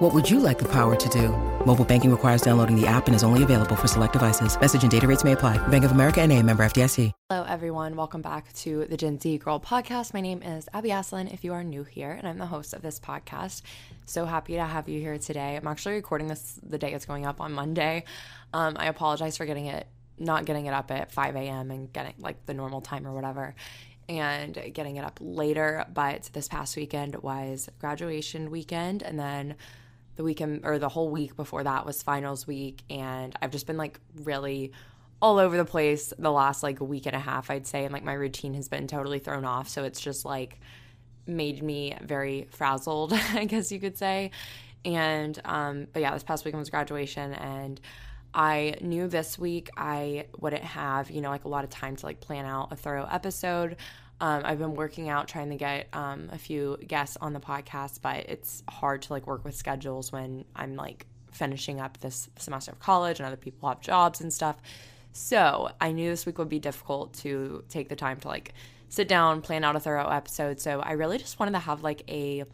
What would you like the power to do? Mobile banking requires downloading the app and is only available for select devices. Message and data rates may apply. Bank of America and a member FDIC. Hello, everyone. Welcome back to the Gen Z Girl podcast. My name is Abby Asselin. If you are new here, and I'm the host of this podcast, so happy to have you here today. I'm actually recording this the day it's going up on Monday. Um, I apologize for getting it, not getting it up at 5 a.m. and getting like the normal time or whatever and getting it up later. But this past weekend was graduation weekend, and then the weekend or the whole week before that was finals week and I've just been like really all over the place the last like week and a half I'd say and like my routine has been totally thrown off so it's just like made me very frazzled I guess you could say and um but yeah this past weekend was graduation and I knew this week I wouldn't have, you know, like a lot of time to like plan out a thorough episode. Um, I've been working out trying to get um, a few guests on the podcast, but it's hard to like work with schedules when I'm like finishing up this semester of college and other people have jobs and stuff. So I knew this week would be difficult to take the time to like sit down, plan out a thorough episode. So I really just wanted to have like a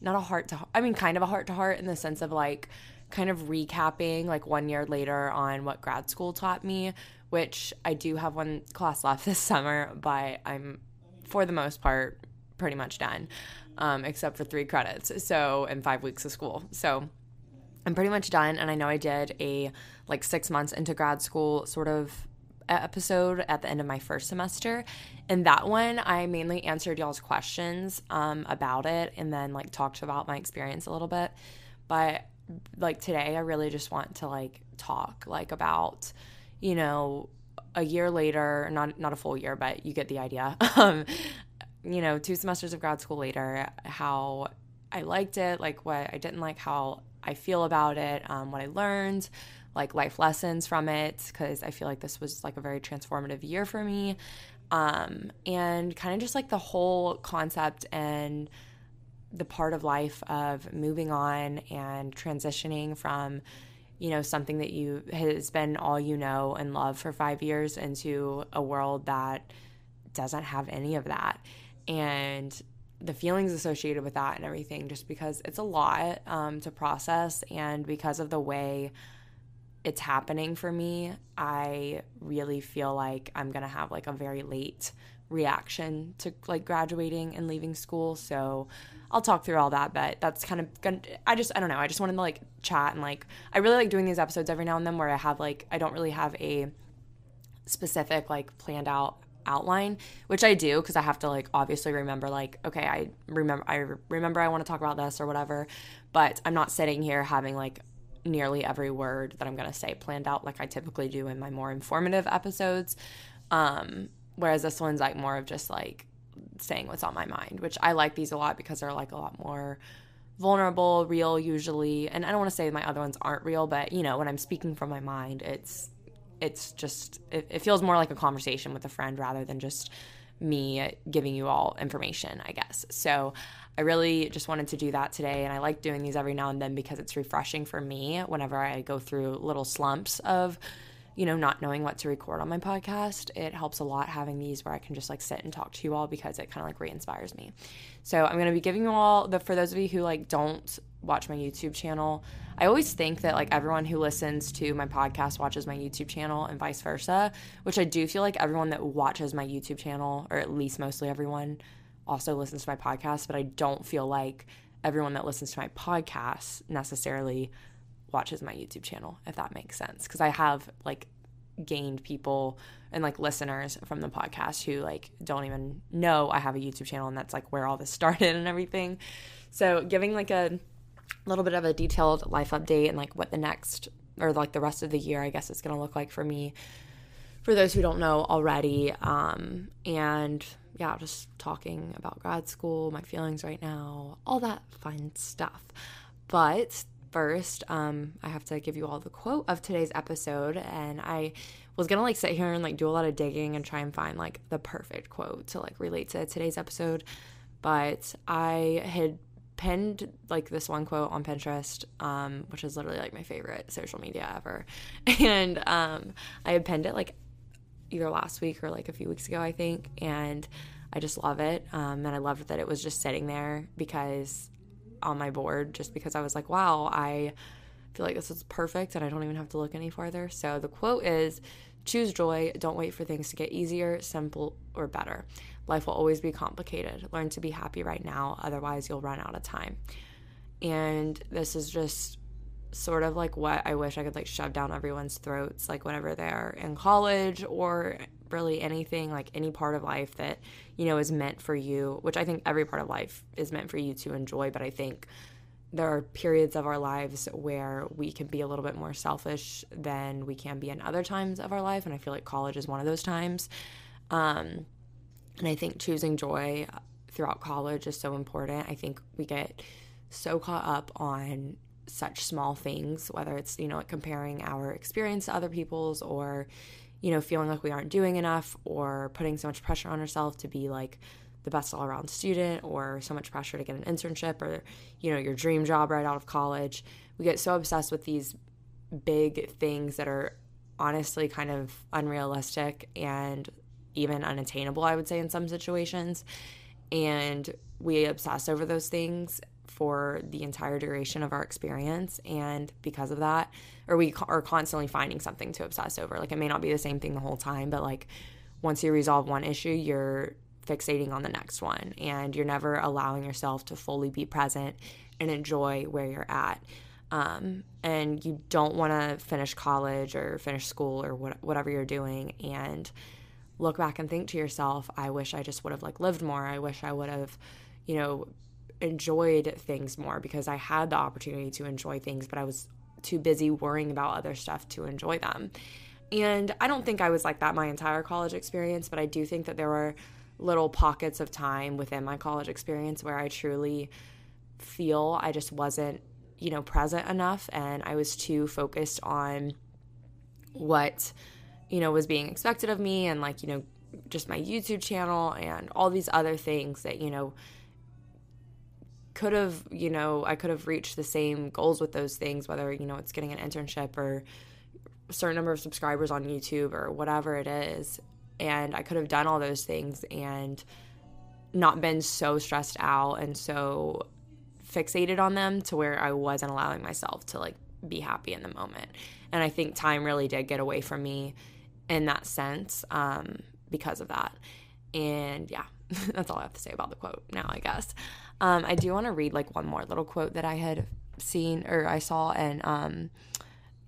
not a heart to I mean kind of a heart to heart in the sense of like kind of recapping like one year later on what grad school taught me which I do have one class left this summer, but I'm for the most part pretty much done, um, except for three credits. So, and five weeks of school. So, I'm pretty much done. And I know I did a like six months into grad school sort of episode at the end of my first semester. And that one, I mainly answered y'all's questions um, about it and then like talked about my experience a little bit. But like today, I really just want to like talk like about you know, a year later, not not a full year, but you get the idea. Um, you know, two semesters of grad school later, how I liked it, like what I didn't like, how I feel about it, um, what I learned, like life lessons from it, because I feel like this was like a very transformative year for me. Um, and kind of just like the whole concept and the part of life of moving on and transitioning from you know something that you has been all you know and love for five years into a world that doesn't have any of that. And the feelings associated with that and everything just because it's a lot um, to process. And because of the way it's happening for me i really feel like i'm gonna have like a very late reaction to like graduating and leaving school so I'll talk through all that, but that's kind of gonna, I just, I don't know. I just wanted to like chat and like, I really like doing these episodes every now and then where I have like, I don't really have a specific, like planned out outline, which I do because I have to like obviously remember like, okay, I remember, I remember I want to talk about this or whatever, but I'm not sitting here having like nearly every word that I'm going to say planned out like I typically do in my more informative episodes. Um, whereas this one's like more of just like saying what's on my mind, which I like these a lot because they're like a lot more vulnerable, real usually. And I don't want to say my other ones aren't real, but you know, when I'm speaking from my mind, it's it's just it, it feels more like a conversation with a friend rather than just me giving you all information, I guess. So I really just wanted to do that today. And I like doing these every now and then because it's refreshing for me whenever I go through little slumps of you know, not knowing what to record on my podcast, it helps a lot having these where I can just like sit and talk to you all because it kind of like re inspires me. So I'm going to be giving you all the, for those of you who like don't watch my YouTube channel, I always think that like everyone who listens to my podcast watches my YouTube channel and vice versa, which I do feel like everyone that watches my YouTube channel, or at least mostly everyone, also listens to my podcast, but I don't feel like everyone that listens to my podcast necessarily watches my YouTube channel, if that makes sense. Because I have like gained people and like listeners from the podcast who like don't even know I have a YouTube channel and that's like where all this started and everything. So giving like a little bit of a detailed life update and like what the next or like the rest of the year I guess is going to look like for me for those who don't know already um and yeah, just talking about grad school, my feelings right now, all that fun stuff. But first, um, I have to give you all the quote of today's episode. And I was gonna like sit here and like do a lot of digging and try and find like the perfect quote to like relate to today's episode. But I had pinned like this one quote on Pinterest, um, which is literally like my favorite social media ever. And um, I had pinned it like either last week or like a few weeks ago, I think. And I just love it. Um, and I loved that it was just sitting there because on my board, just because I was like, wow, I feel like this is perfect and I don't even have to look any farther. So the quote is choose joy, don't wait for things to get easier, simple, or better. Life will always be complicated. Learn to be happy right now, otherwise, you'll run out of time. And this is just sort of like what I wish I could like shove down everyone's throats, like whenever they're in college or really anything, like any part of life that, you know, is meant for you, which I think every part of life is meant for you to enjoy. But I think there are periods of our lives where we can be a little bit more selfish than we can be in other times of our life. And I feel like college is one of those times. Um, and I think choosing joy throughout college is so important. I think we get so caught up on such small things, whether it's, you know, comparing our experience to other people's or, you know, feeling like we aren't doing enough or putting so much pressure on ourselves to be like the best all around student or so much pressure to get an internship or, you know, your dream job right out of college. We get so obsessed with these big things that are honestly kind of unrealistic and even unattainable, I would say, in some situations. And we obsess over those things for the entire duration of our experience. And because of that, or we are constantly finding something to obsess over. Like it may not be the same thing the whole time, but like once you resolve one issue, you're fixating on the next one and you're never allowing yourself to fully be present and enjoy where you're at. Um, and you don't want to finish college or finish school or what, whatever you're doing and look back and think to yourself, I wish I just would have like lived more. I wish I would have, you know, enjoyed things more because I had the opportunity to enjoy things, but I was too busy worrying about other stuff to enjoy them. And I don't think I was like that my entire college experience, but I do think that there were little pockets of time within my college experience where I truly feel I just wasn't, you know, present enough and I was too focused on what you know, was being expected of me and like, you know, just my YouTube channel and all these other things that, you know, could have, you know, I could have reached the same goals with those things, whether, you know, it's getting an internship or a certain number of subscribers on YouTube or whatever it is. And I could have done all those things and not been so stressed out and so fixated on them to where I wasn't allowing myself to like be happy in the moment. And I think time really did get away from me in that sense um, because of that. And yeah, that's all I have to say about the quote now, I guess. Um, I do want to read like one more little quote that I had seen or I saw, and um,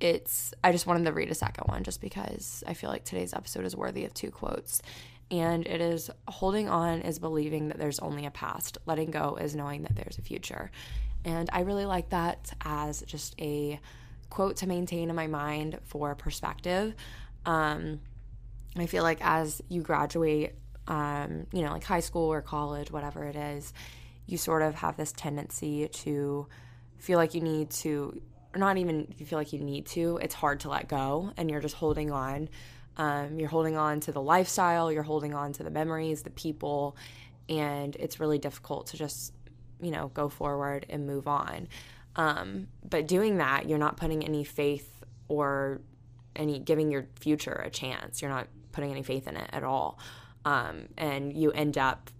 it's, I just wanted to read a second one just because I feel like today's episode is worthy of two quotes. And it is holding on is believing that there's only a past, letting go is knowing that there's a future. And I really like that as just a quote to maintain in my mind for perspective. Um, I feel like as you graduate, um, you know, like high school or college, whatever it is, you sort of have this tendency to feel like you need to, or not even you feel like you need to, it's hard to let go and you're just holding on. Um, you're holding on to the lifestyle, you're holding on to the memories, the people, and it's really difficult to just, you know, go forward and move on. Um, but doing that, you're not putting any faith or any giving your future a chance. You're not putting any faith in it at all. Um, and you end up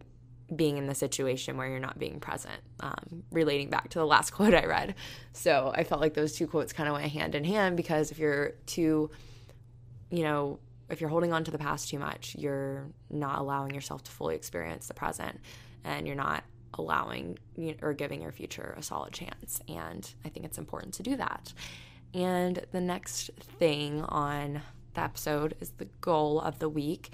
being in the situation where you're not being present, um, relating back to the last quote I read. So I felt like those two quotes kind of went hand in hand because if you're too, you know, if you're holding on to the past too much, you're not allowing yourself to fully experience the present and you're not allowing or giving your future a solid chance. And I think it's important to do that. And the next thing on the episode is the goal of the week.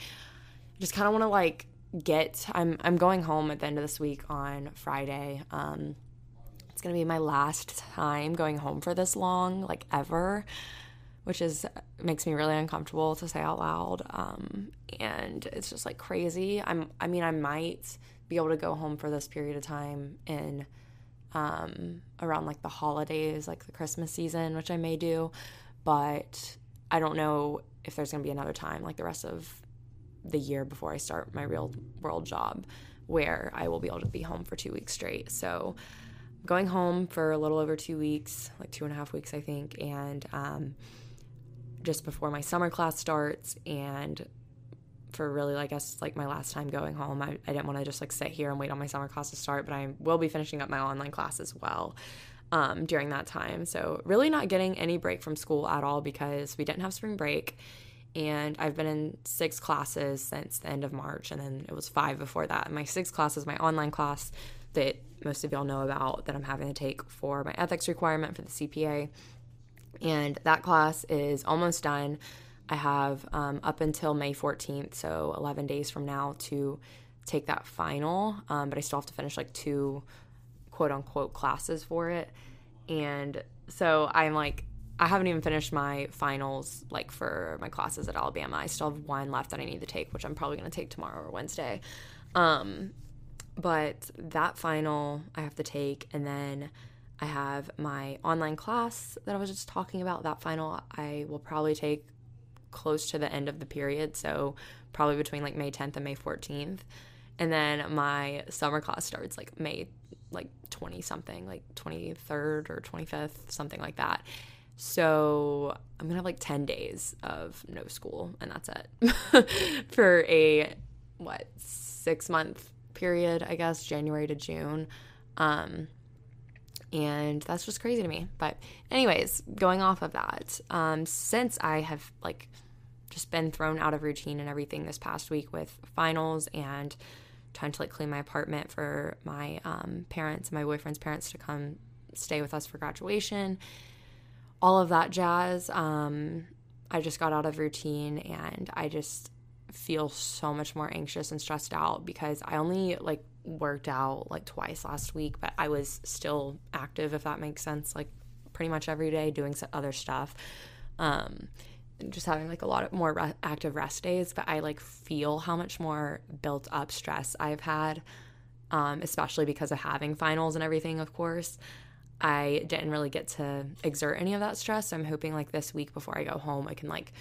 I just kind of want to like get I'm I'm going home at the end of this week on Friday. Um it's to be my last time going home for this long like ever, which is makes me really uncomfortable to say out loud. Um and it's just like crazy. I'm I mean I might be able to go home for this period of time in um, around like the holidays, like the Christmas season, which I may do. But I don't know if there's to be another time, like the rest of the year before I start my real world job, where I will be able to be home for two weeks straight. So, going home for a little over two weeks, like two and a half weeks, I think, and um, just before my summer class starts, and for really, I guess, like my last time going home, I, I didn't want to just like sit here and wait on my summer class to start, but I will be finishing up my online class as well. Um, during that time. So, really not getting any break from school at all because we didn't have spring break and I've been in six classes since the end of March, and then it was five before that. And my sixth class is my online class that most of y'all know about that I'm having to take for my ethics requirement for the CPA. And that class is almost done. I have um, up until May 14th, so 11 days from now, to take that final, um, but I still have to finish like two quote unquote classes for it. And so I'm like I haven't even finished my finals like for my classes at Alabama. I still have one left that I need to take, which I'm probably going to take tomorrow or Wednesday. Um, but that final I have to take, and then I have my online class that I was just talking about. That final I will probably take close to the end of the period, so probably between like May 10th and May 14th. And then my summer class starts like May like 20 something, like 23rd or 25th, something like that. So I'm gonna have like 10 days of no school, and that's it for a what six month period, I guess, January to June. Um, and that's just crazy to me. But, anyways, going off of that, um, since I have like just been thrown out of routine and everything this past week with finals and trying to like clean my apartment for my um, parents, and my boyfriend's parents to come stay with us for graduation all of that jazz. Um, I just got out of routine and I just feel so much more anxious and stressed out because I only like worked out like twice last week, but I was still active, if that makes sense, like pretty much every day doing other stuff. Um, just having like a lot of more re- active rest days, but I like feel how much more built up stress I've had, um, especially because of having finals and everything, of course. I didn't really get to exert any of that stress. So I'm hoping like this week before I go home, I can like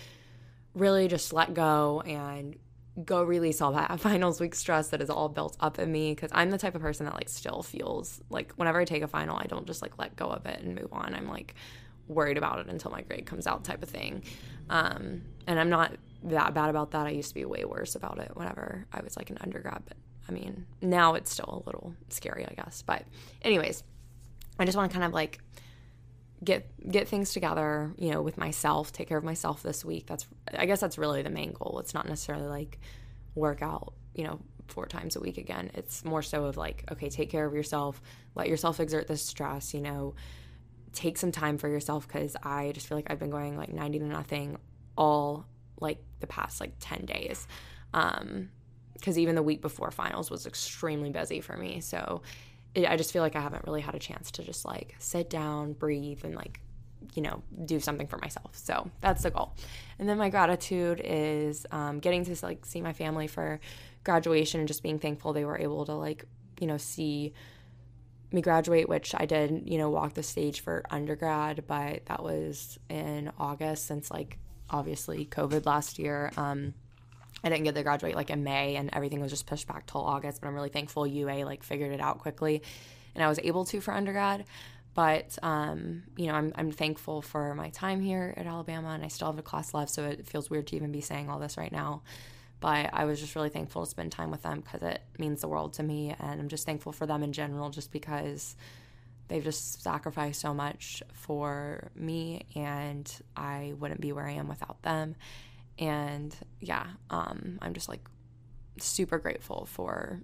really just let go and go release all that finals week stress that is all built up in me because I'm the type of person that like still feels like whenever I take a final, I don't just like let go of it and move on. I'm like worried about it until my grade comes out type of thing. Um, and I'm not that bad about that. I used to be way worse about it whenever I was like an undergrad, but I mean, now it's still a little scary, I guess. But anyways, I just want to kind of like get get things together, you know, with myself, take care of myself this week. That's I guess that's really the main goal. It's not necessarily like work out, you know, four times a week again. It's more so of like, okay, take care of yourself, let yourself exert this stress, you know, take some time for yourself because I just feel like I've been going like 90 to nothing all like the past like 10 days. Um, because even the week before finals was extremely busy for me. So it, I just feel like I haven't really had a chance to just like sit down, breathe, and like, you know, do something for myself. So that's the goal. And then my gratitude is um, getting to like see my family for graduation and just being thankful they were able to like, you know, see me graduate, which I did, you know, walk the stage for undergrad, but that was in August since like obviously COVID last year. Um, I didn't get to graduate like in May and everything was just pushed back till August, but I'm really thankful UA like figured it out quickly and I was able to for undergrad. But um, you know, I'm I'm thankful for my time here at Alabama and I still have a class left, so it feels weird to even be saying all this right now. But I was just really thankful to spend time with them because it means the world to me and I'm just thankful for them in general just because they've just sacrificed so much for me and I wouldn't be where I am without them and yeah, um, I'm just like super grateful for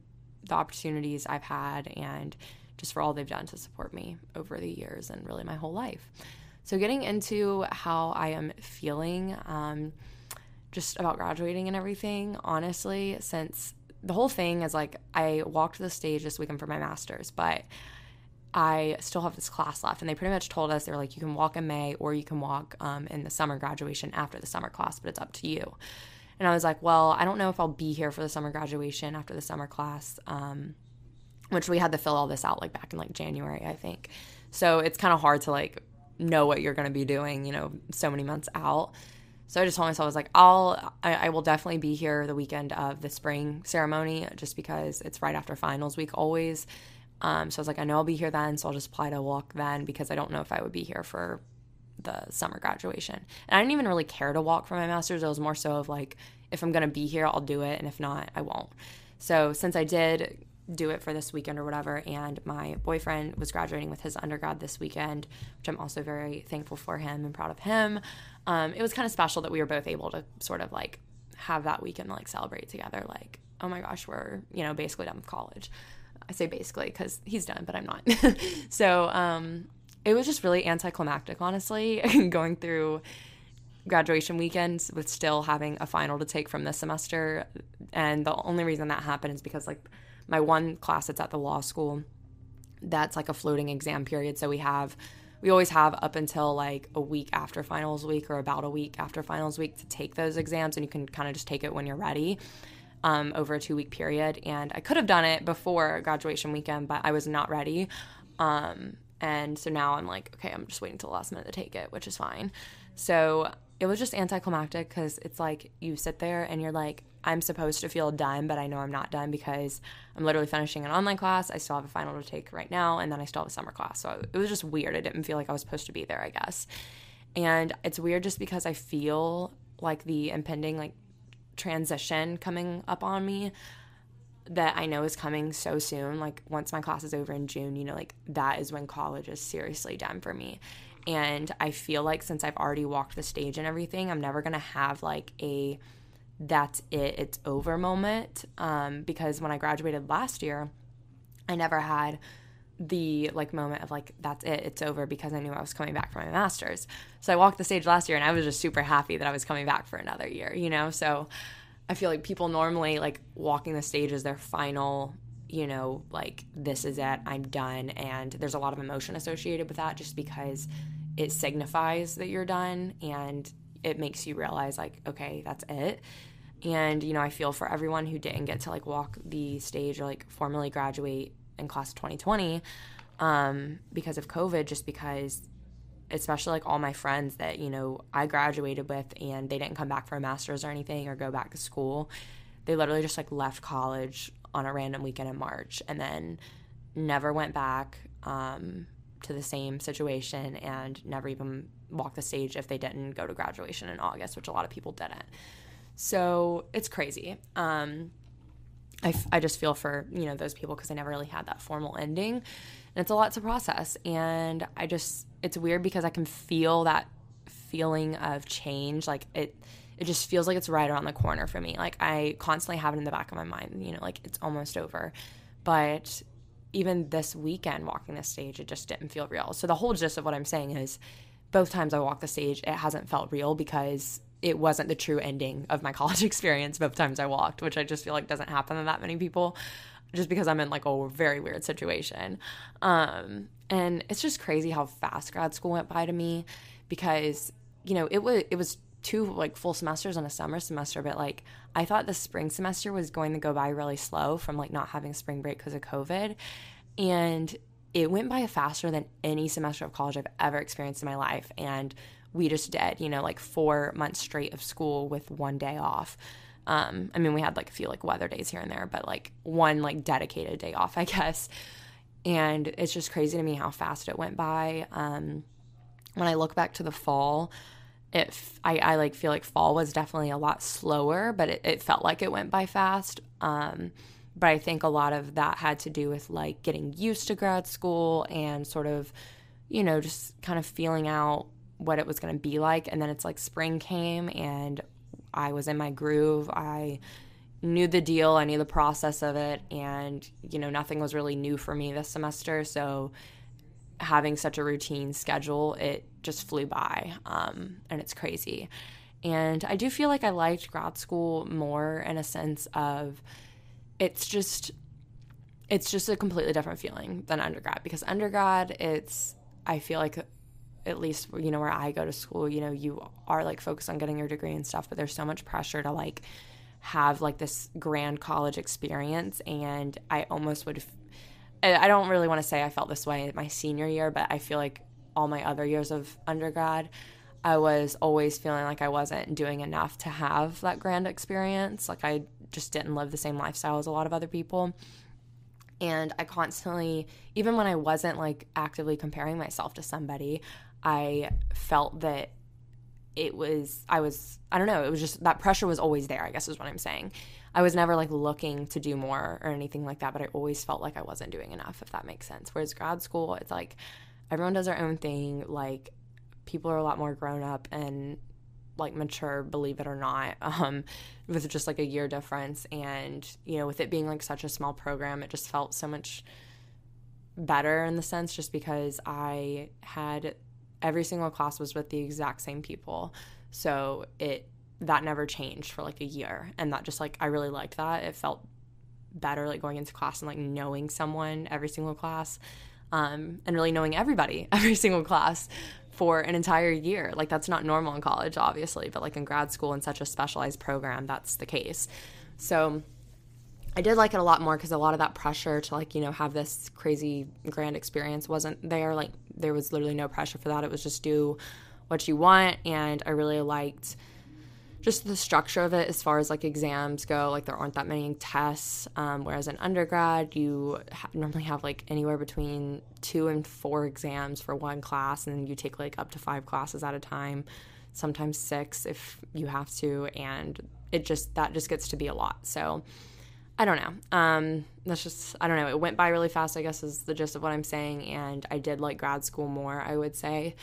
the opportunities I've had and just for all they've done to support me over the years and really my whole life. So, getting into how I am feeling um, just about graduating and everything, honestly, since the whole thing is like I walked the stage this weekend for my master's, but I still have this class left. And they pretty much told us they were like, you can walk in May or you can walk um, in the summer graduation after the summer class, but it's up to you. And I was like, well, I don't know if I'll be here for the summer graduation after the summer class, um, which we had to fill all this out like back in like January, I think. So it's kind of hard to like know what you're going to be doing, you know, so many months out. So I just told myself, I was like, I'll, I, I, will definitely be here the weekend of the spring ceremony just because it's right after finals week always. Um, so I was like, I know I'll be here then. So I'll just apply to walk then because I don't know if I would be here for the summer graduation. And I didn't even really care to walk for my master's. It was more so of like, if I'm to be here, I'll do it. And if not, I won't. So since I did do it for this weekend or whatever, and my boyfriend was graduating with his undergrad this weekend, which I'm also very thankful for him and proud of him. Um, it was kind of special that we were both able to sort of like have that weekend like celebrate together. Like, oh my gosh, we're you know basically done with college. I say basically because he's done, but I'm not. so um, it was just really anticlimactic, honestly, going through graduation weekends with still having a final to take from this semester. And the only reason that happened is because, like, my one class that's at the law school, that's like a floating exam period. So we have, we always have up until like a week after finals week or about a week after finals week to take those exams. And you can kind of just take it when you're ready. Um, over a two week period. And I could have done it before graduation weekend, but I was not ready. Um, and so now I'm like, okay, I'm just waiting till the last minute to take it, which is fine. So it was just anticlimactic because it's like you sit there and you're like, I'm supposed to feel done, but I know I'm not done because I'm literally finishing an online class. I still have a final to take right now, and then I still have a summer class. So it was just weird. I didn't feel like I was supposed to be there, I guess. And it's weird just because I feel like the impending like transition coming up on me that I know is coming so soon. Like once my class is over in June, you know, like that is when college is seriously done for me. And I feel like since I've already walked the stage and everything, I'm never to have like a that's it, it's over moment. Um, because when I graduated last year, I never had the like moment of like that's it it's over because i knew i was coming back for my masters. So i walked the stage last year and i was just super happy that i was coming back for another year you know? So i feel like people normally like walking the stage is their final you know like this is it i'm done. And there's a lot of emotion associated with that just because it signifies that you're done and it makes you realize like okay that's it. And you know i feel for everyone who didn't get to like walk the stage or like formally graduate in class of 2020 um, because of covid just because especially like all my friends that you know i graduated with and they didn't come back for a master's or anything or go back to school they literally just like left college on a random weekend in march and then never went back um, to the same situation and never even walked the stage if they didn't go to graduation in August, which a lot of people didn't. So it's crazy. Um, I, f- I just feel for you know those people because I never really had that formal ending, and it's a lot to process. And I just it's weird because I can feel that feeling of change. Like it it just feels like it's right around the corner for me. Like I constantly have it in the back of my mind. You know, like it's almost over, but even this weekend walking the stage, it just didn't feel real. So the whole gist of what I'm saying is both times I walked the stage, it hasn't felt real because it wasn't the true ending of my college experience both times I walked, which I just feel like doesn't happen to that many people just because I'm in like a very weird situation. Um, and it's just crazy how fast grad school went by to me because, you know, it was it was two like full semesters and a summer semester, but like I thought the spring semester was going to go by really slow from like not having spring break because of COVID. And it went by faster than any semester of college I've ever experienced in my life. And we just did, you know, like four months straight of school with one day off. Um, I mean, we had like a few like weather days here and there, but like one like dedicated day off, I guess. And it's just crazy to me how fast it went by. Um, when I look back to the fall, it I, I like feel like fall was definitely a lot slower, but it, it felt like it went by fast. Um, but I think a lot of that had to do with like getting used to grad school and sort of, you know, just kind of feeling out what it was going to be like. And then it's like spring came and I was in my groove. I knew the deal, I knew the process of it, and you know, nothing was really new for me this semester. So having such a routine schedule, it just flew by. Um, and it's crazy. And I do feel like I liked grad school more in a sense of it's just it's just a completely different feeling than undergrad because undergrad it's I feel like at least you know where I go to school, you know, you are like focused on getting your degree and stuff, but there's so much pressure to like have like this grand college experience and I almost would I don't really want to say I felt this way my senior year, but I feel like all my other years of undergrad, I was always feeling like I wasn't doing enough to have that grand experience. Like I just didn't live the same lifestyle as a lot of other people. And I constantly, even when I wasn't like actively comparing myself to somebody, I felt that it was, I was, I don't know, it was just that pressure was always there, I guess is what I'm saying. I was never like looking to do more or anything like that, but I always felt like I wasn't doing enough, if that makes sense. Whereas grad school, it's like everyone does their own thing. Like people are a lot more grown up and like mature, believe it or not, um, with just like a year difference. And, you know, with it being like such a small program, it just felt so much better in the sense just because I had every single class was with the exact same people. So it that never changed for like a year. And that just like I really liked that. It felt better like going into class and like knowing someone every single class. Um, and really knowing everybody every single class for an entire year. Like that's not normal in college, obviously, but like in grad school in such a specialized program, that's the case. So I did like it a lot more because a lot of that pressure to like, you know, have this crazy grand experience wasn't there. Like there was literally no pressure for that. It was just do what you want. And I really liked just the structure of it as far as like exams go like there aren't that many tests um, whereas in undergrad you ha- normally have like anywhere between two and four exams for one class and you take like up to five classes at a time sometimes six if you have to and it just that just gets to be a lot so i don't know. Um, that's just i don't know. It went by really fast i guess is the gist of what i'm saying and i did like grad school more i would say.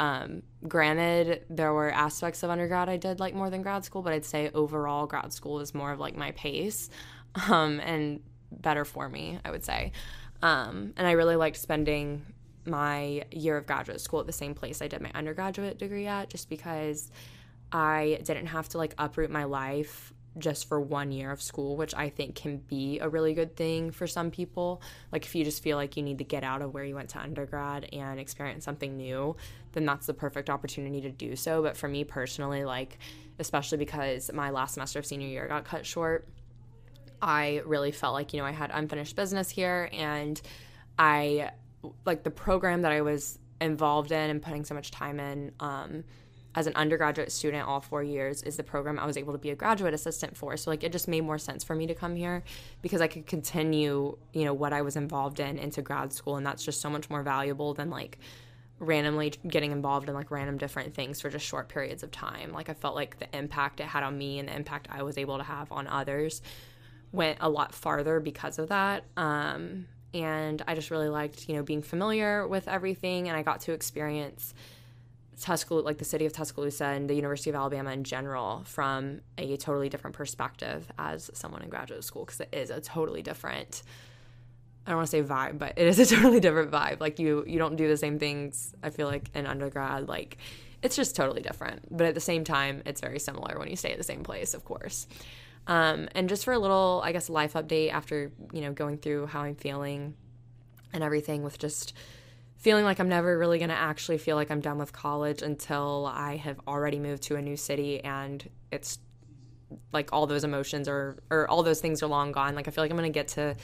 Um, granted, there were aspects of undergrad I did like more than grad school, but I'd say overall grad school is more of like my pace um, and better for me, I would say. Um, and I really liked spending my year of graduate school at the same place I did my undergraduate degree at, just because I didn't have to like uproot my life just for one year of school, which I think can be a really good thing for some people. Like, if you just feel like you need to get out of where you went to undergrad and experience something new, then that's the perfect opportunity to do so. But for me personally, like, especially because my last semester of senior year got cut short, I really felt like, you know, I had unfinished business here and I, like, the program that I was involved in and putting so much time in, um, as an undergraduate student all four years is the program I was able to be a graduate assistant for. So like it just made more sense for me to come here because I could continue, you know, what I was involved in into grad school and that's just so much more valuable than like randomly getting involved in like random different things for just short periods of time. Like I felt like the impact it had on me and the impact I was able to have on others went a lot farther because of that. Um, and I just really liked, you know, being familiar with everything and I got to experience Tuscaloosa, like the city of Tuscaloosa and the University of Alabama in general, from a totally different perspective as someone in graduate school, because it is a totally different. I don't want to say vibe, but it is a totally different vibe. Like you, you don't do the same things. I feel like in undergrad, like it's just totally different. But at the same time, it's very similar when you stay at the same place, of course. Um, and just for a little, I guess, life update after you know going through how I'm feeling and everything with just feeling like I'm never really going to actually feel like I'm done with college until I have already moved to a new city and it's like all those emotions are or all those things are long gone. Like I feel like I'm going to get to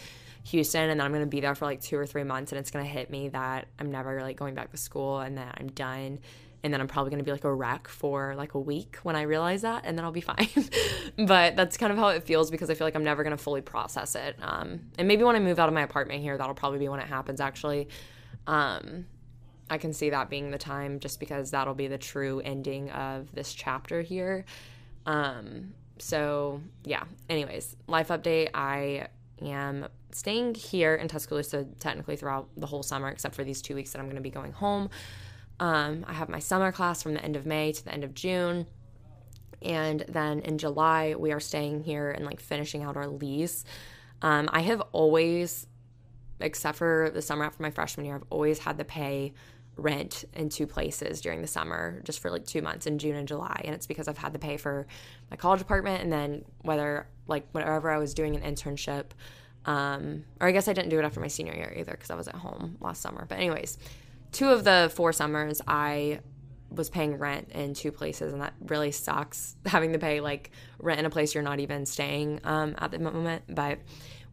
Houston and then I'm going to be there for like 2 or 3 months and it's going to hit me that I'm never like going back to school and that I'm done and then I'm probably going to be like a wreck for like a week when I realize that, and then I'll be fine. but that's kind of how it feels because I feel like I'm never going to fully process it. Um, and maybe when I move out of my apartment here, that'll probably be when it happens actually. Um, I can see that being the time just because that'll be the true ending of this chapter here. Um, so, yeah, anyways, life update. I am staying here in Tuscaloosa technically throughout the whole summer, except for these two weeks that I'm going to be going home. Um, I have my summer class from the end of May to the end of June. And then in July, we are staying here and like finishing out our lease. Um, I have always except for the summer after my freshman year, I've always had to pay rent in two places during the summer just for like two months in June and July. And it's because I've had to pay for my college apartment and then whether like whenever I was doing an internship, um, or I guess I didn't do it after my senior year either because I was at home last summer. But anyways, two of the four summers I was paying rent in two places and that really sucks having to pay like rent in a place you're not even staying um, at the moment. But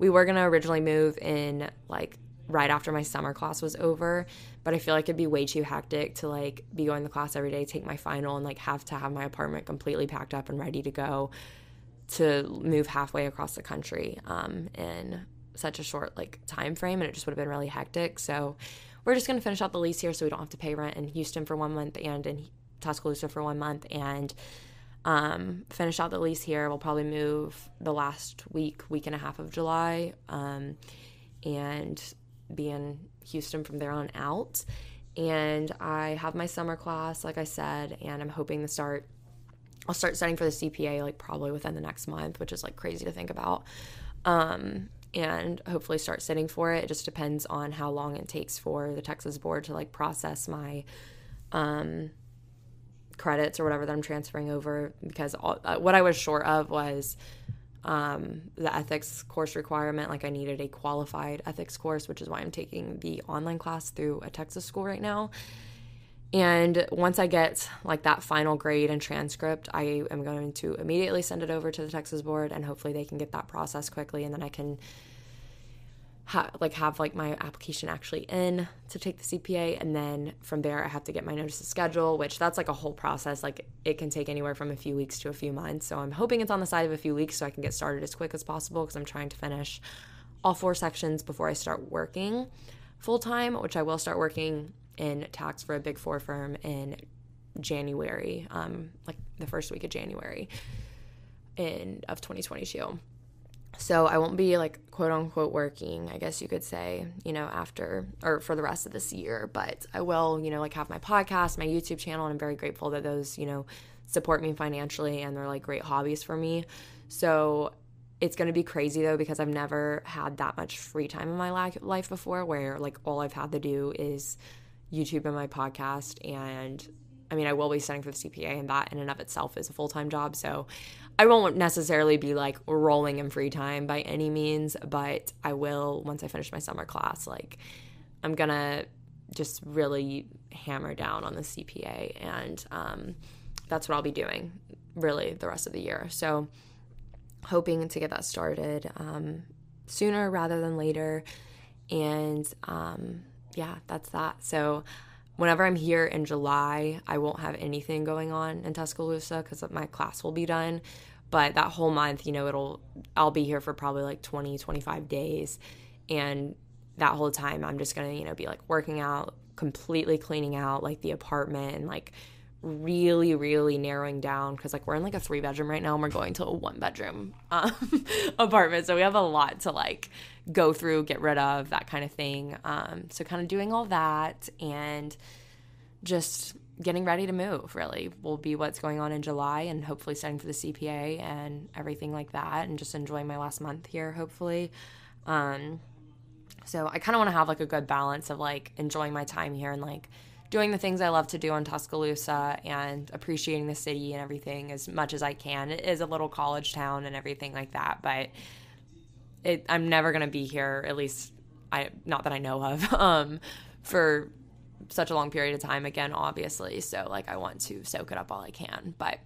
we were gonna originally move in like right after my summer class was over but i feel like it'd be way too hectic to like be going to class every day take my final and like have to have my apartment completely packed up and ready to go to move halfway across the country um, in such a short like time frame and it just would have been really hectic. So we're just going to finish out the lease here so we don't have to pay rent in houston for one month and in tuscaloosa for one month and um, finish out the lease here we'll probably move the last week week and a half of july um, and be in houston from there on out and i have my summer class like i said and i'm hoping to start I'll start studying for the CPA like probably within the next month, which is like crazy to think about. Um, and hopefully start sitting for it. It just depends on how long it takes for the Texas board to like process my um, credits or whatever that I'm transferring over. Because all, uh, what I was short of was um, the ethics course requirement. Like I needed a qualified ethics course, which is why I'm taking the online class through a Texas school right now. And once I get like that final grade and transcript, I am going to immediately send it over to the Texas board and hopefully they can get that process quickly and then I can ha- like have like my application actually in to take the CPA and then from there I have to get my notice of schedule, which that's like a whole process. Like it can take anywhere from a few weeks to a few months. So I'm hoping it's on the side of a few weeks so I can get started as quick as possible because I'm trying to finish all four sections before I start working full time, which I will start working in tax for a big four firm in January, um, like the first week of January in of 2022. So I won't be like quote unquote working, I guess you could say, you know, after or for the rest of this year, but I will, you know, like have my podcast, my YouTube channel, and I'm very grateful that those, you know, support me financially and they're like great hobbies for me. So it's going to be crazy though because I've never had that much free time in my life before where like all I've had to do is YouTube and my podcast. And I mean, I will be studying for the CPA, and that in and of itself is a full time job. So I won't necessarily be like rolling in free time by any means, but I will once I finish my summer class. Like, I'm gonna just really hammer down on the CPA, and um, that's what I'll be doing really the rest of the year. So, hoping to get that started um, sooner rather than later. And um, yeah, that's that. So whenever I'm here in July, I won't have anything going on in Tuscaloosa because my class will be done. But that whole month, you know, it'll, I'll be here for probably like 20, 25 days. And that whole time, I'm just to, you know, be like working out, completely cleaning out like the apartment and like really really narrowing down because like we're in like a three bedroom right now and we're going to a one bedroom um, apartment so we have a lot to like go through get rid of that kind of thing um, so kind of doing all that and just getting ready to move really will be what's going on in july and hopefully studying for the cpa and everything like that and just enjoying my last month here hopefully um, so i kind of want to have like a good balance of like enjoying my time here and like doing the things I love to do in Tuscaloosa and appreciating the city and everything as much as I can. It is a little college town and everything like that, but it, I'm never going to be here, at least I not that I know of, um, for such a long period of time again, obviously. So like I want to soak it up all I can, but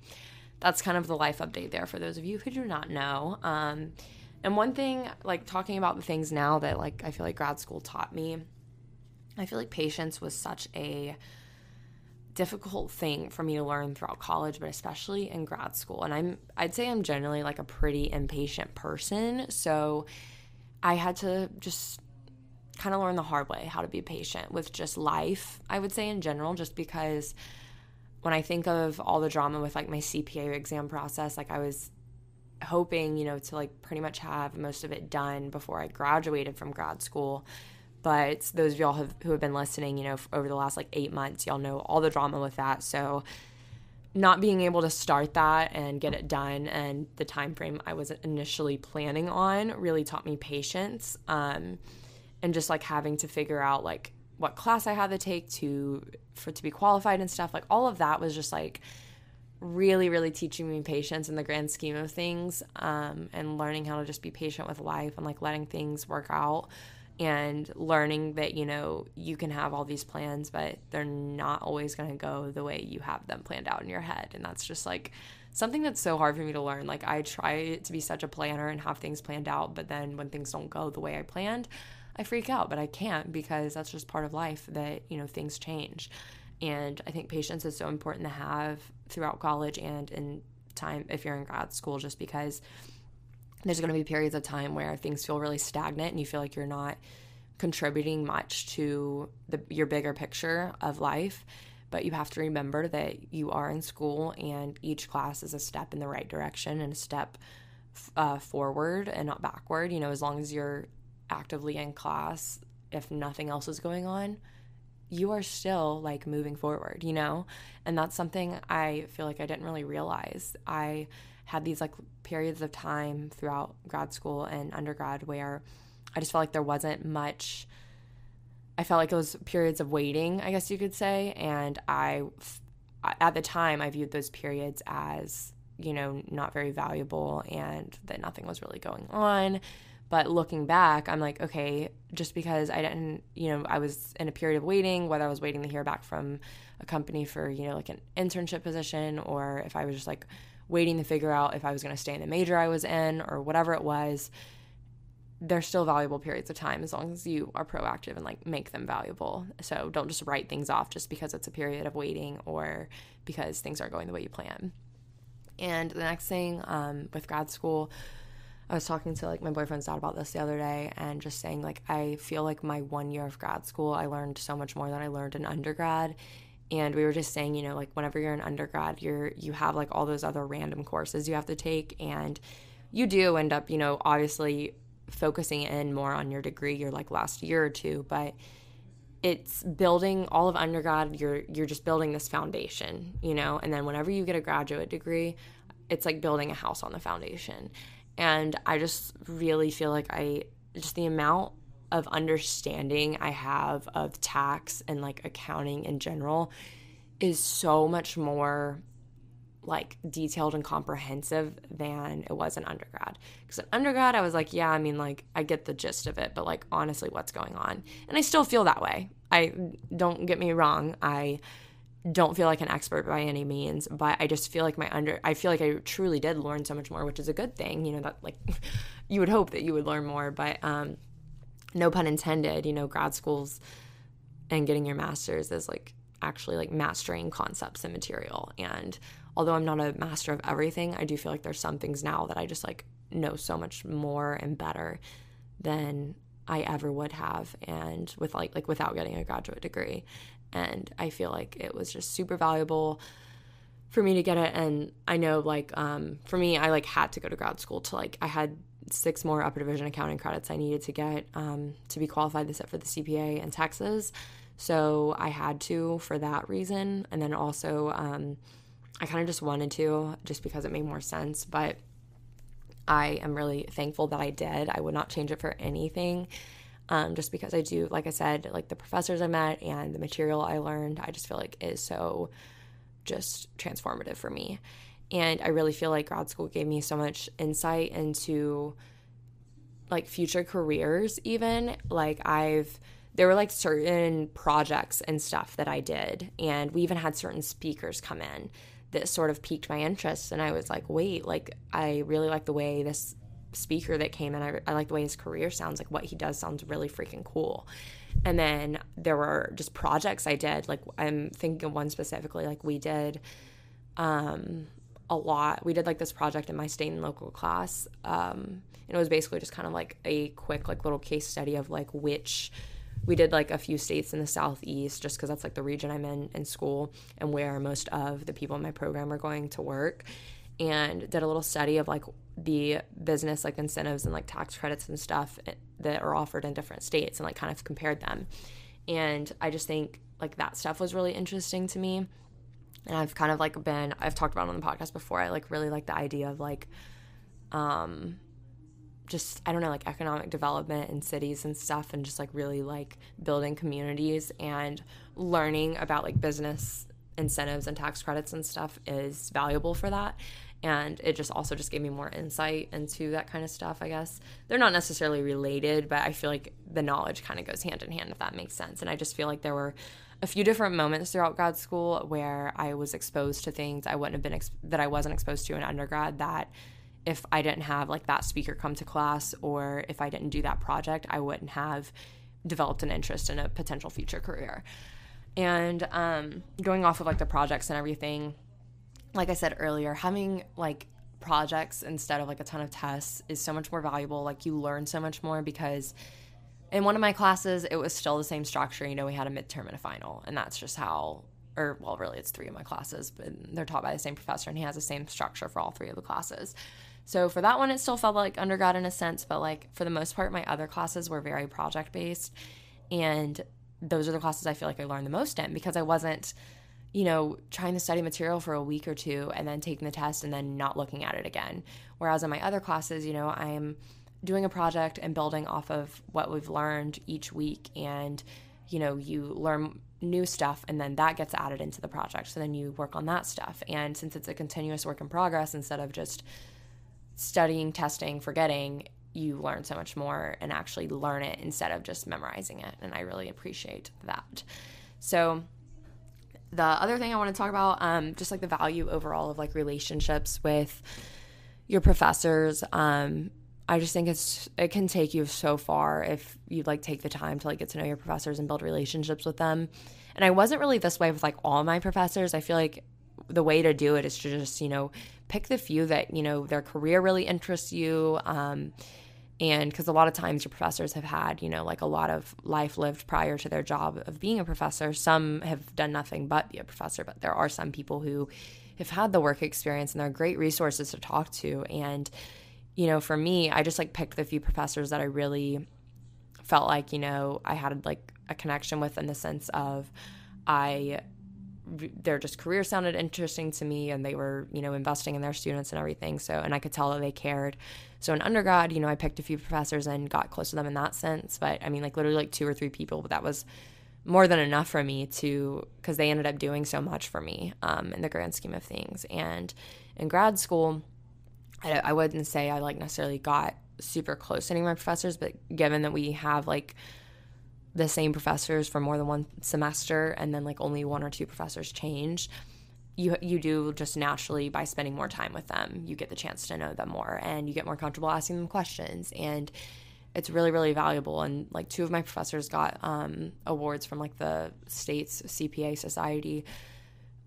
that's kind of the life update there for those of you who do not know. Um, and one thing, like talking about the things now that like I feel like grad school taught me I feel like patience was such a difficult thing for me to learn throughout college, but especially in grad school. And I'm I'd say I'm generally like a pretty impatient person, so I had to just kind of learned the hard way how to be patient with just life, I would say in general, just because when I think of all the drama with like my CPA exam process, like I was hoping, you know, to like pretty much have most of it done before I graduated from grad school but those of y'all have, who have been listening, you know, over the last like eight months, y'all know all the drama with that. So not being able to start that and get it done and the time frame I was initially planning on really taught me patience. Um, and just like having to figure out like what class I had to take to for to be qualified and stuff. Like all of that was just like really, really teaching me patience in the grand scheme of things, um, and learning how to just be patient with life and like letting things work out and learning that you know you can have all these plans but they're not always going to go the way you have them planned out in your head and that's just like something that's so hard for me to learn like i try to be such a planner and have things planned out but then when things don't go the way i planned I freak out, but I can't because that's just part of life that, you know, things change. And I think patience is so important to have throughout college and in time if you're in grad school, just because there's going to be periods of time where things feel really stagnant and you feel like you're not contributing much to the, your bigger picture of life. But you have to remember that you are in school and each class is a step in the right direction and a step uh, forward and not backward. You know, as long as you're actively in class, if nothing else is going on, you are still like moving forward, you know? And that's something I feel like I didn't really realize. I had these like periods of time throughout grad school and undergrad where I just felt like there wasn't much. I felt like it was periods of waiting, I guess you could say. And I, at the time, I viewed those periods as, you know, not very valuable and that nothing was really going on. But looking back, I'm like, okay, just because I didn't, you know, I was in a period of waiting, whether I was waiting to hear back from a company for, you know, like an internship position, or if I was just like waiting to figure out if I was going to stay in the major I was in or whatever it was, they're still valuable periods of time as long as you are proactive and like make them valuable. So don't just write things off just because it's a period of waiting or because things aren't going the way you plan. And the next thing um, with grad school, I was talking to like my boyfriend's dad about this the other day and just saying like I feel like my one year of grad school I learned so much more than I learned in undergrad. And we were just saying, you know, like whenever you're in undergrad, you're you have like all those other random courses you have to take and you do end up, you know, obviously focusing in more on your degree your like last year or two, but it's building all of undergrad, you're you're just building this foundation, you know, and then whenever you get a graduate degree, it's like building a house on the foundation. And I just really feel like I just the amount of understanding I have of tax and like accounting in general is so much more like detailed and comprehensive than it was in undergrad. Because in undergrad, I was like, yeah, I mean, like, I get the gist of it, but like, honestly, what's going on? And I still feel that way. I don't get me wrong. I don't feel like an expert by any means, but I just feel like my under I feel like I truly did learn so much more, which is a good thing. You know, that like you would hope that you would learn more, but um no pun intended, you know, grad schools and getting your masters is like actually like mastering concepts and material. And although I'm not a master of everything, I do feel like there's some things now that I just like know so much more and better than I ever would have and with like like without getting a graduate degree. And I feel like it was just super valuable for me to get it and I know like um for me I like had to go to grad school to like I had six more upper division accounting credits I needed to get um, to be qualified to sit for the CPA in Texas. So I had to for that reason. And then also, um, I kind of just wanted to just because it made more sense. But I am really thankful that I did. I would not change it for anything. Um, just because I do, like I said, like the professors I met and the material I learned, I just feel like is so just transformative for me. And I really feel like grad school gave me so much insight into like future careers, even. Like, I've, there were like certain projects and stuff that I did. And we even had certain speakers come in that sort of piqued my interest. And I was like, wait, like, I really like the way this speaker that came in, I, I like the way his career sounds. Like, what he does sounds really freaking cool. And then there were just projects I did. Like, I'm thinking of one specifically, like, we did, um, a lot. We did like this project in my state and local class. Um, and it was basically just kind of like a quick, like little case study of like which we did like a few states in the southeast just because that's like the region I'm in in school and where most of the people in my program are going to work. And did a little study of like the business like incentives and like tax credits and stuff that are offered in different states and like kind of compared them. And I just think like that stuff was really interesting to me and I've kind of like been I've talked about on the podcast before. I like really like the idea of like um just I don't know like economic development in cities and stuff and just like really like building communities and learning about like business incentives and tax credits and stuff is valuable for that and it just also just gave me more insight into that kind of stuff i guess they're not necessarily related but i feel like the knowledge kind of goes hand in hand if that makes sense and i just feel like there were a few different moments throughout grad school where I was exposed to things I wouldn't have been ex- that I wasn't exposed to in undergrad that if I didn't have like that speaker come to class or if I didn't do that project, I wouldn't have developed an interest in a potential future career. And um, going off of like the projects and everything, like I said earlier, having like projects instead of like a ton of tests is so much more valuable. Like you learn so much more because in one of my classes, it was still the same structure. You know, we had a midterm and a final, and that's just how, or well, really, it's three of my classes, but they're taught by the same professor, and he has the same structure for all three of the classes. So for that one, it still felt like undergrad in a sense, but like for the most part, my other classes were very project based. And those are the classes I feel like I learned the most in because I wasn't, you know, trying to study material for a week or two and then taking the test and then not looking at it again. Whereas in my other classes, you know, I'm doing a project and building off of what we've learned each week and you know you learn new stuff and then that gets added into the project so then you work on that stuff and since it's a continuous work in progress instead of just studying, testing, forgetting, you learn so much more and actually learn it instead of just memorizing it. And I really appreciate that. So, the other thing I want to talk about, um, just like the value overall of like relationships with your professors. Um, I just think it's it can take you so far if you like take the time to like get to know your professors and build relationships with them. And I wasn't really this way with like all my professors. I feel like the way to do it is to just you know pick the few that you know their career really interests you um, and because a lot of times your professors have had you know like a lot of life lived prior to their job of being a professor. Some have done nothing but be a professor but there are some people who have had the work experience and they're great resources to talk to. And you know for me i just like picked the few professors that i really felt like you know i had like a connection with in the sense of i their just career sounded interesting to me and they were you know investing in their students and everything so and i could tell that they cared. So in undergrad you know i picked a few professors and got close to them in that sense but i mean like literally like two or three people but that was more than enough for me to because they ended up doing so much for me um, in the grand scheme of things. And in grad school I, I wouldn't say i like necessarily got super close to any of my professors but given that we have like the same professors for more than one semester and then like only one or two professors change you you do just naturally by spending more time with them you get the chance to know them more and you get more comfortable asking them questions. And it's really really valuable. And like two of my professors got um, awards from like the state's cpa society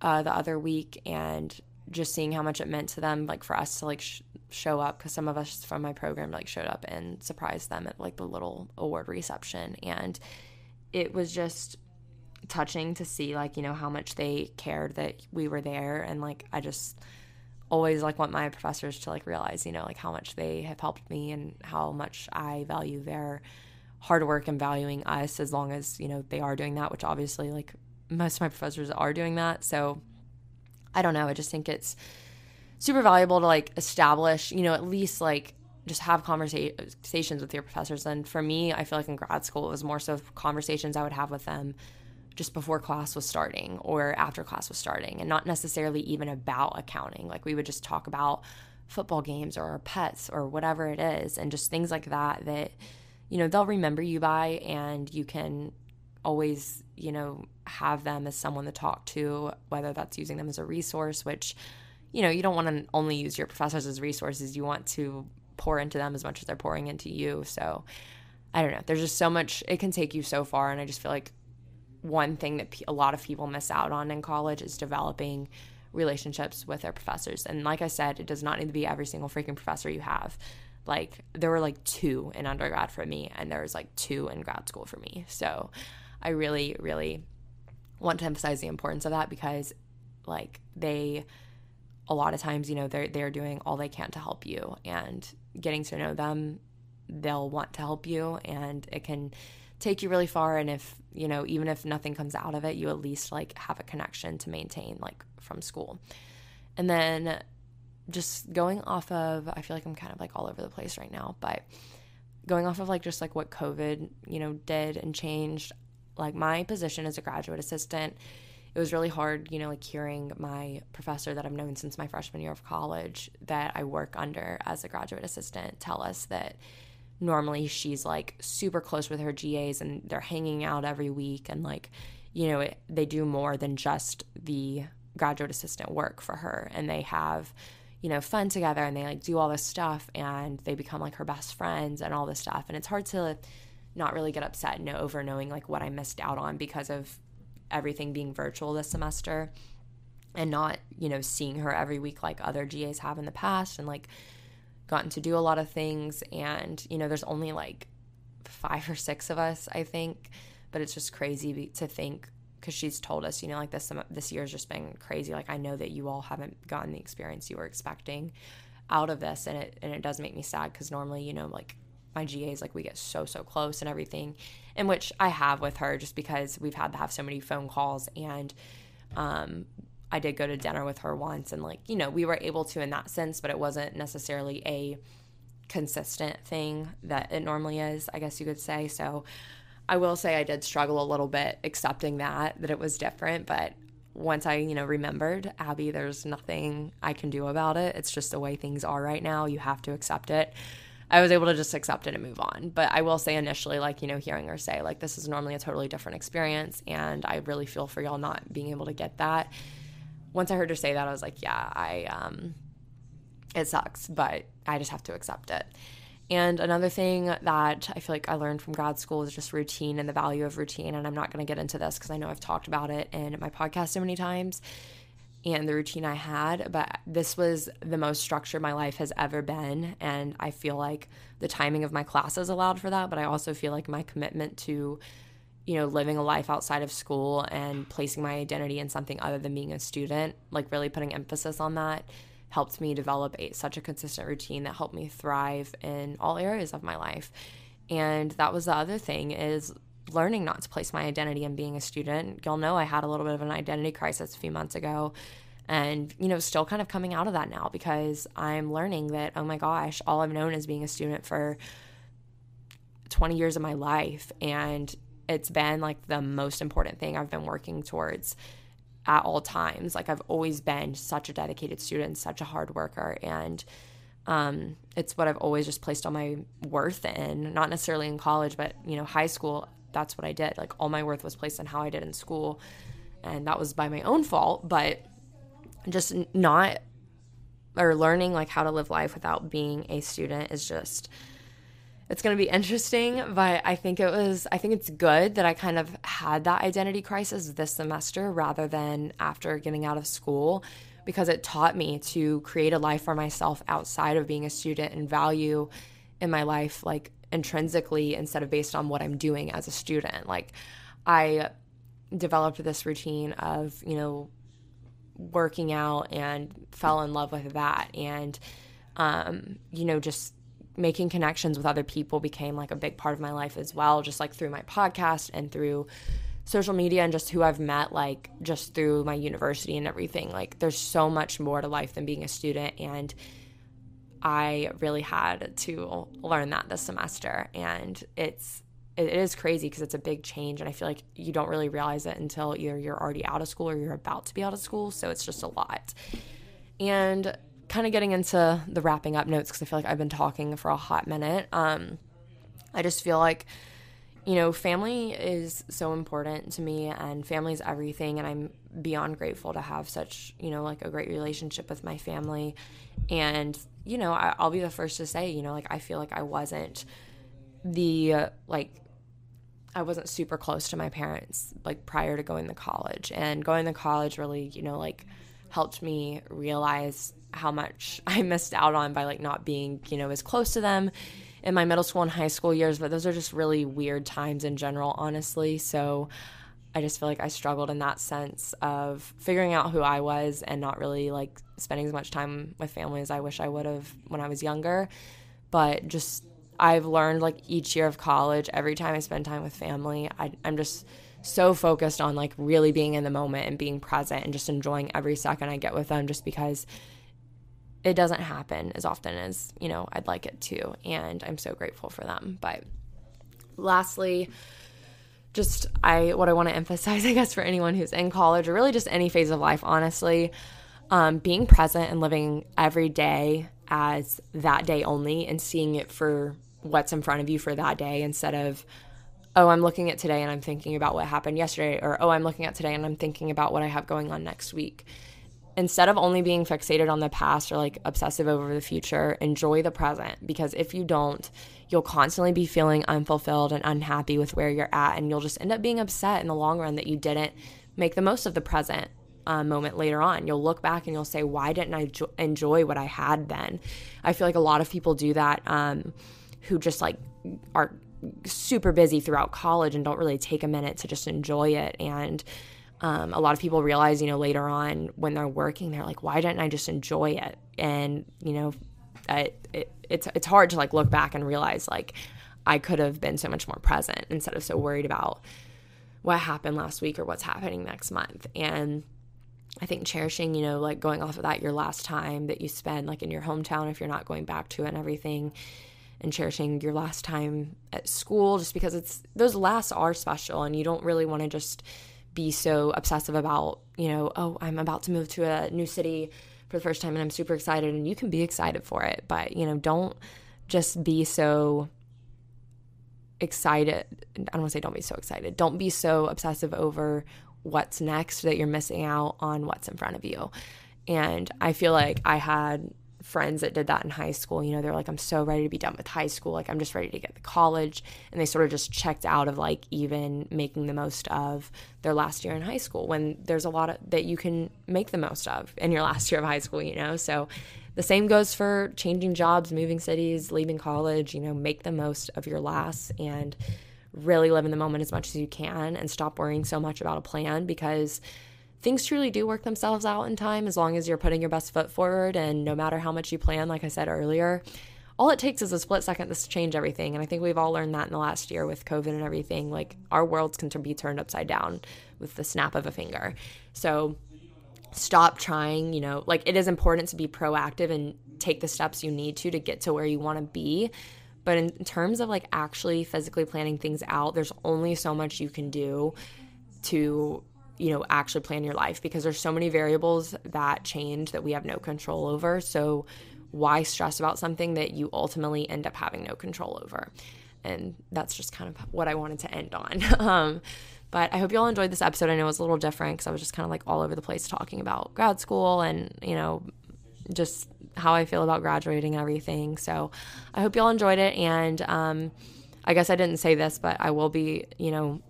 uh, the other week and just seeing how much it meant to them like for us to like sh- show up because some of us from my program like showed up and surprised them at like the little award reception. And it was just touching to see like you know how much they cared that we were there. And like i just always like want my professors to like realize you know like how much they have helped me and how much i value their hard work and valuing us as long as you know they are doing that which obviously like most of my professors are doing that. So i don't know. I just think it's super valuable to like establish, you know, at least like just have conversations with your professors. And for me, I feel like in grad school, it was more so conversations I would have with them just before class was starting or after class was starting, and not necessarily even about accounting. Like we would just talk about football games or our pets or whatever it is, and just things like that that, you know, they'll remember you by, and you can always, you know, have them as someone to talk to, whether that's using them as a resource, which you know, you don't want to only use your professors as resources. You want to pour into them as much as they're pouring into you. So I don't know. There's just so much, it can take you so far. And I just feel like one thing that a lot of people miss out on in college is developing relationships with their professors. And like I said, it does not need to be every single freaking professor you have. Like there were like two in undergrad for me, and there was like two in grad school for me. So I really, really want to emphasize the importance of that because like they a lot of times, you know, they're they're doing all they can to help you and getting to know them, they'll want to help you and it can take you really far and if, you know, even if nothing comes out of it, you at least like have a connection to maintain like from school. And then just going off of I feel like I'm kind of like all over the place right now, but going off of like just like what COVID, you know, did and changed, like my position as a graduate assistant it was really hard, you know, like hearing my professor that I've known since my freshman year of college that I work under as a graduate assistant tell us that normally she's like super close with her GAs and they're hanging out every week and like, you know, it, they do more than just the graduate assistant work for her and they have you know, fun together and they like do all this stuff and they become like her best friends and all this stuff. And it's hard to not really get upset no, over knowing like what I missed out on because of everything being virtual this semester and not, you know, seeing her every week like other GAs have in the past and like gotten to do a lot of things. And, you know, there's only like five or six of us, I think. But it's just crazy to think because she's told us, you know, like this this year's just been crazy. Like I know that you all haven't gotten the experience you were expecting out of this, and it and it does make me sad because normally, you know, like my GAs, like we get so so close and everything, in which I have with her just because we've had to have so many phone calls and. Um, I did go to dinner with her once, and like you know, we were able to in that sense, but it wasn't necessarily a consistent thing that it normally is, I guess you could say. So I will say I did struggle a little bit accepting that that it was different, but once I, you know, remembered, Abby, there's nothing I can do about it. It's just the way things are right now. You have to accept it. I was able to just accept it and move on. But I will say initially, like, you know, hearing her say, like, this is normally a totally different experience. And I really feel for y'all not being able to get that. Once I heard her say that, I was like, yeah, I, um, it sucks, but I just have to accept it. And another thing that I feel like I learned from grad school is just routine and the value of routine. And I'm not going to get into this because I know I've talked about it in my podcast so many times and the routine I had, but this was the most structured my life has ever been. And I feel like the timing of my classes allowed for that, but I also feel like my commitment to, you know, living a life outside of school and placing my identity in something other than being a student, like really putting emphasis on that helped me develop a, such a consistent routine that helped me thrive in all areas of my life. And that was the other thing is learning not to place my identity in being a student. You'll know I had a little bit of an identity crisis a few months ago and you know still kind of coming out of that now because I'm learning that oh my gosh, all I've known is being a student for 20 years of my life and it's been like the most important thing I've been working towards at all times. Like I've always been such a dedicated student, such a hard worker, and um, it's what I've always just placed all my worth in. Not necessarily in college, but you know, high school. That's what I did. Like all my worth was placed on how I did in school, and that was by my own fault. But just not or learning like how to live life without being a student is just it's going to be interesting, but I think it was, I think it's good that I kind of had that identity crisis this semester rather than after getting out of school because it taught me to create a life for myself outside of being a student and value in my life, like intrinsically instead of based on what I'm doing as a student. Like, I developed this routine of, you know, working out and fell in love with that. And, um, you know, just making connections with other people became like a big part of my life as well, just like through my podcast and through social media and just who I've met, like just through my university and everything. Like, there's so much more to life than being a student. And I really had to learn that this semester. And it's, it is crazy because it's a big change. And I feel like you don't really realize it until either you're already out of school or you're about to be out of school. So it's just a lot. And kind of getting into the wrapping up notes because I feel like I've been talking for a hot minute. Um, I just feel like, you know, family is so important to me and family is everything. And I'm beyond grateful to have such, you know, like a great relationship with my family. And, you know, I, will be the first to say, you know, like I feel like I wasn't the, uh, like, I wasn't super close to my parents like prior to going to college. And going to college really, you know, like helped me realize how much I missed out on by like not being, you know, as close to them in my middle school and high school years, but those are just really weird times in general, honestly. So I just feel like I struggled in that sense of figuring out who I was and not really like spending as much time with family as I wish I would have when I was younger. But just I've learned like each year of college, every time I spend time with family, I, I'm just so focused on like really being in the moment and being present and just enjoying every second I get with them just because it doesn't happen as often as, you know, I'd like it to. And I'm so grateful for them. But lastly, just I what I want to emphasize, I guess, for anyone who's in college or really just any phase of life, honestly, um, being present and living every day as that day only and seeing it for what's in front of you for that day instead of oh i'm looking at today and i'm thinking about what happened yesterday or oh i'm looking at today and i'm thinking about what i have going on next week instead of only being fixated on the past or like obsessive over the future, enjoy the present because if you don't, you'll constantly be feeling unfulfilled and unhappy with where you're at and you'll just end up being upset in the long run that you didn't make the most of the present uh, moment later on. You'll look back and you'll say, why didn't I jo- enjoy what I had then? I feel like a lot of people do that um, who just like are super busy throughout college and don't really take a minute to just enjoy it. And um, a lot of people realize, you know, later on when they're working, they're like, why didn't I just enjoy it? And, you know, it, it, it's, it's hard to like look back and realize like I could have been so much more present instead of so worried about what happened last week or what's happening next month. And I think cherishing, you know, like going off of that, your last time that you spend like in your hometown, if you're not going back to it and everything, and cherishing your last time at school, just because it's those lasts are special and you don't really want to just be so obsessive about, you know, oh, I'm about to move to a new city for the first time and I'm super excited and you can be excited for it, but, you know, don't just be so excited. I don't want to say don't be so excited. Don't be so obsessive over what's next that you're missing out on what's in front of you. And I feel like I had friends that did that in high school. You know, they're like, I'm so ready to be done with high school. Like, I'm just ready to get to college. And they sort of just checked out of like even making the most of their last year in high school when there's a lot of, that you can make the most of in your last year of high school, you know? So the same goes for changing jobs, moving cities, leaving college, you know, make the most of your last and really live in the moment as much as you can and stop worrying so much about a plan because things truly do work themselves out in time as long as you're putting your best foot forward. And no matter how much you plan, like I said earlier, all it takes is a split second to change everything. And I think we've all learned that in the last year with COVID and everything. Like our worlds can be turned upside down with the snap of a finger. So stop trying, you know, like it is important to be proactive and take the steps you need to to get to where you want to be. But in terms of like actually physically planning things out, there's only so much you can do to you know actually plan your life because there's so many variables that change that we have no control over. So why stress about something that you ultimately end up having no control over? And that's just kind of what i wanted to end on. Um, but i hope you all enjoyed this episode. I know it was a little different because i was just kind of like all over the place talking about grad school and you know just how i feel about graduating everything. So i hope you all enjoyed it. And um, i guess i didn't say this but i will be you know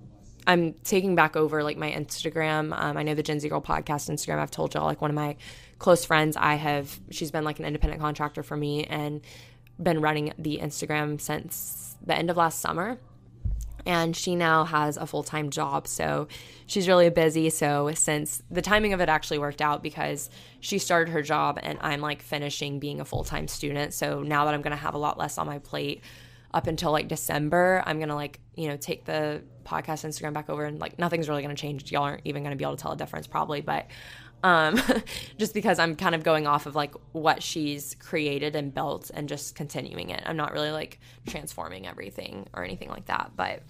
I'm taking back over like my Instagram. Um, I know the Gen Z Girl podcast Instagram. I've told y'all like one of my close friends. I have she's been like an independent contractor for me and been running the Instagram since the end of last summer. And she now has a full time job. So she's really busy. So, since the timing of it actually worked out because she started her job and I'm like finishing being a full time student. So, now that I'm going to have a lot less on my plate, up until like December, I'm gonna like, you know, take the podcast Instagram back over and like nothing's really gonna change. Y'all aren't even gonna be able to tell a difference probably, but um just because I'm kind of going off of like what she's created and built and just continuing it. I'm not really like transforming everything or anything like that, but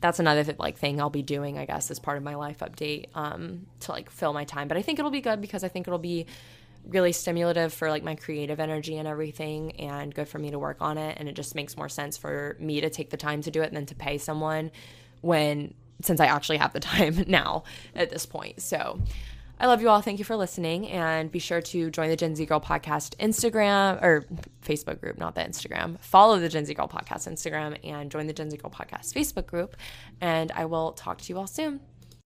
that's another like thing I'll be doing, I guess, as part of my life update um, to like fill my time. But I think it'll be good because I think it'll be really stimulative for like my creative energy and everything and good for me to work on it and it just makes more sense for me to take the time to do it than to pay someone when since I actually have the time now at this point. So I love you all. Thank you for listening. And be sure to join the Gen Z Girl Podcast Instagram or Facebook group, not the Instagram. Follow the Gen Z Girl Podcast Instagram and join the Gen Z Girl Podcast Facebook group. And I will talk to you all soon.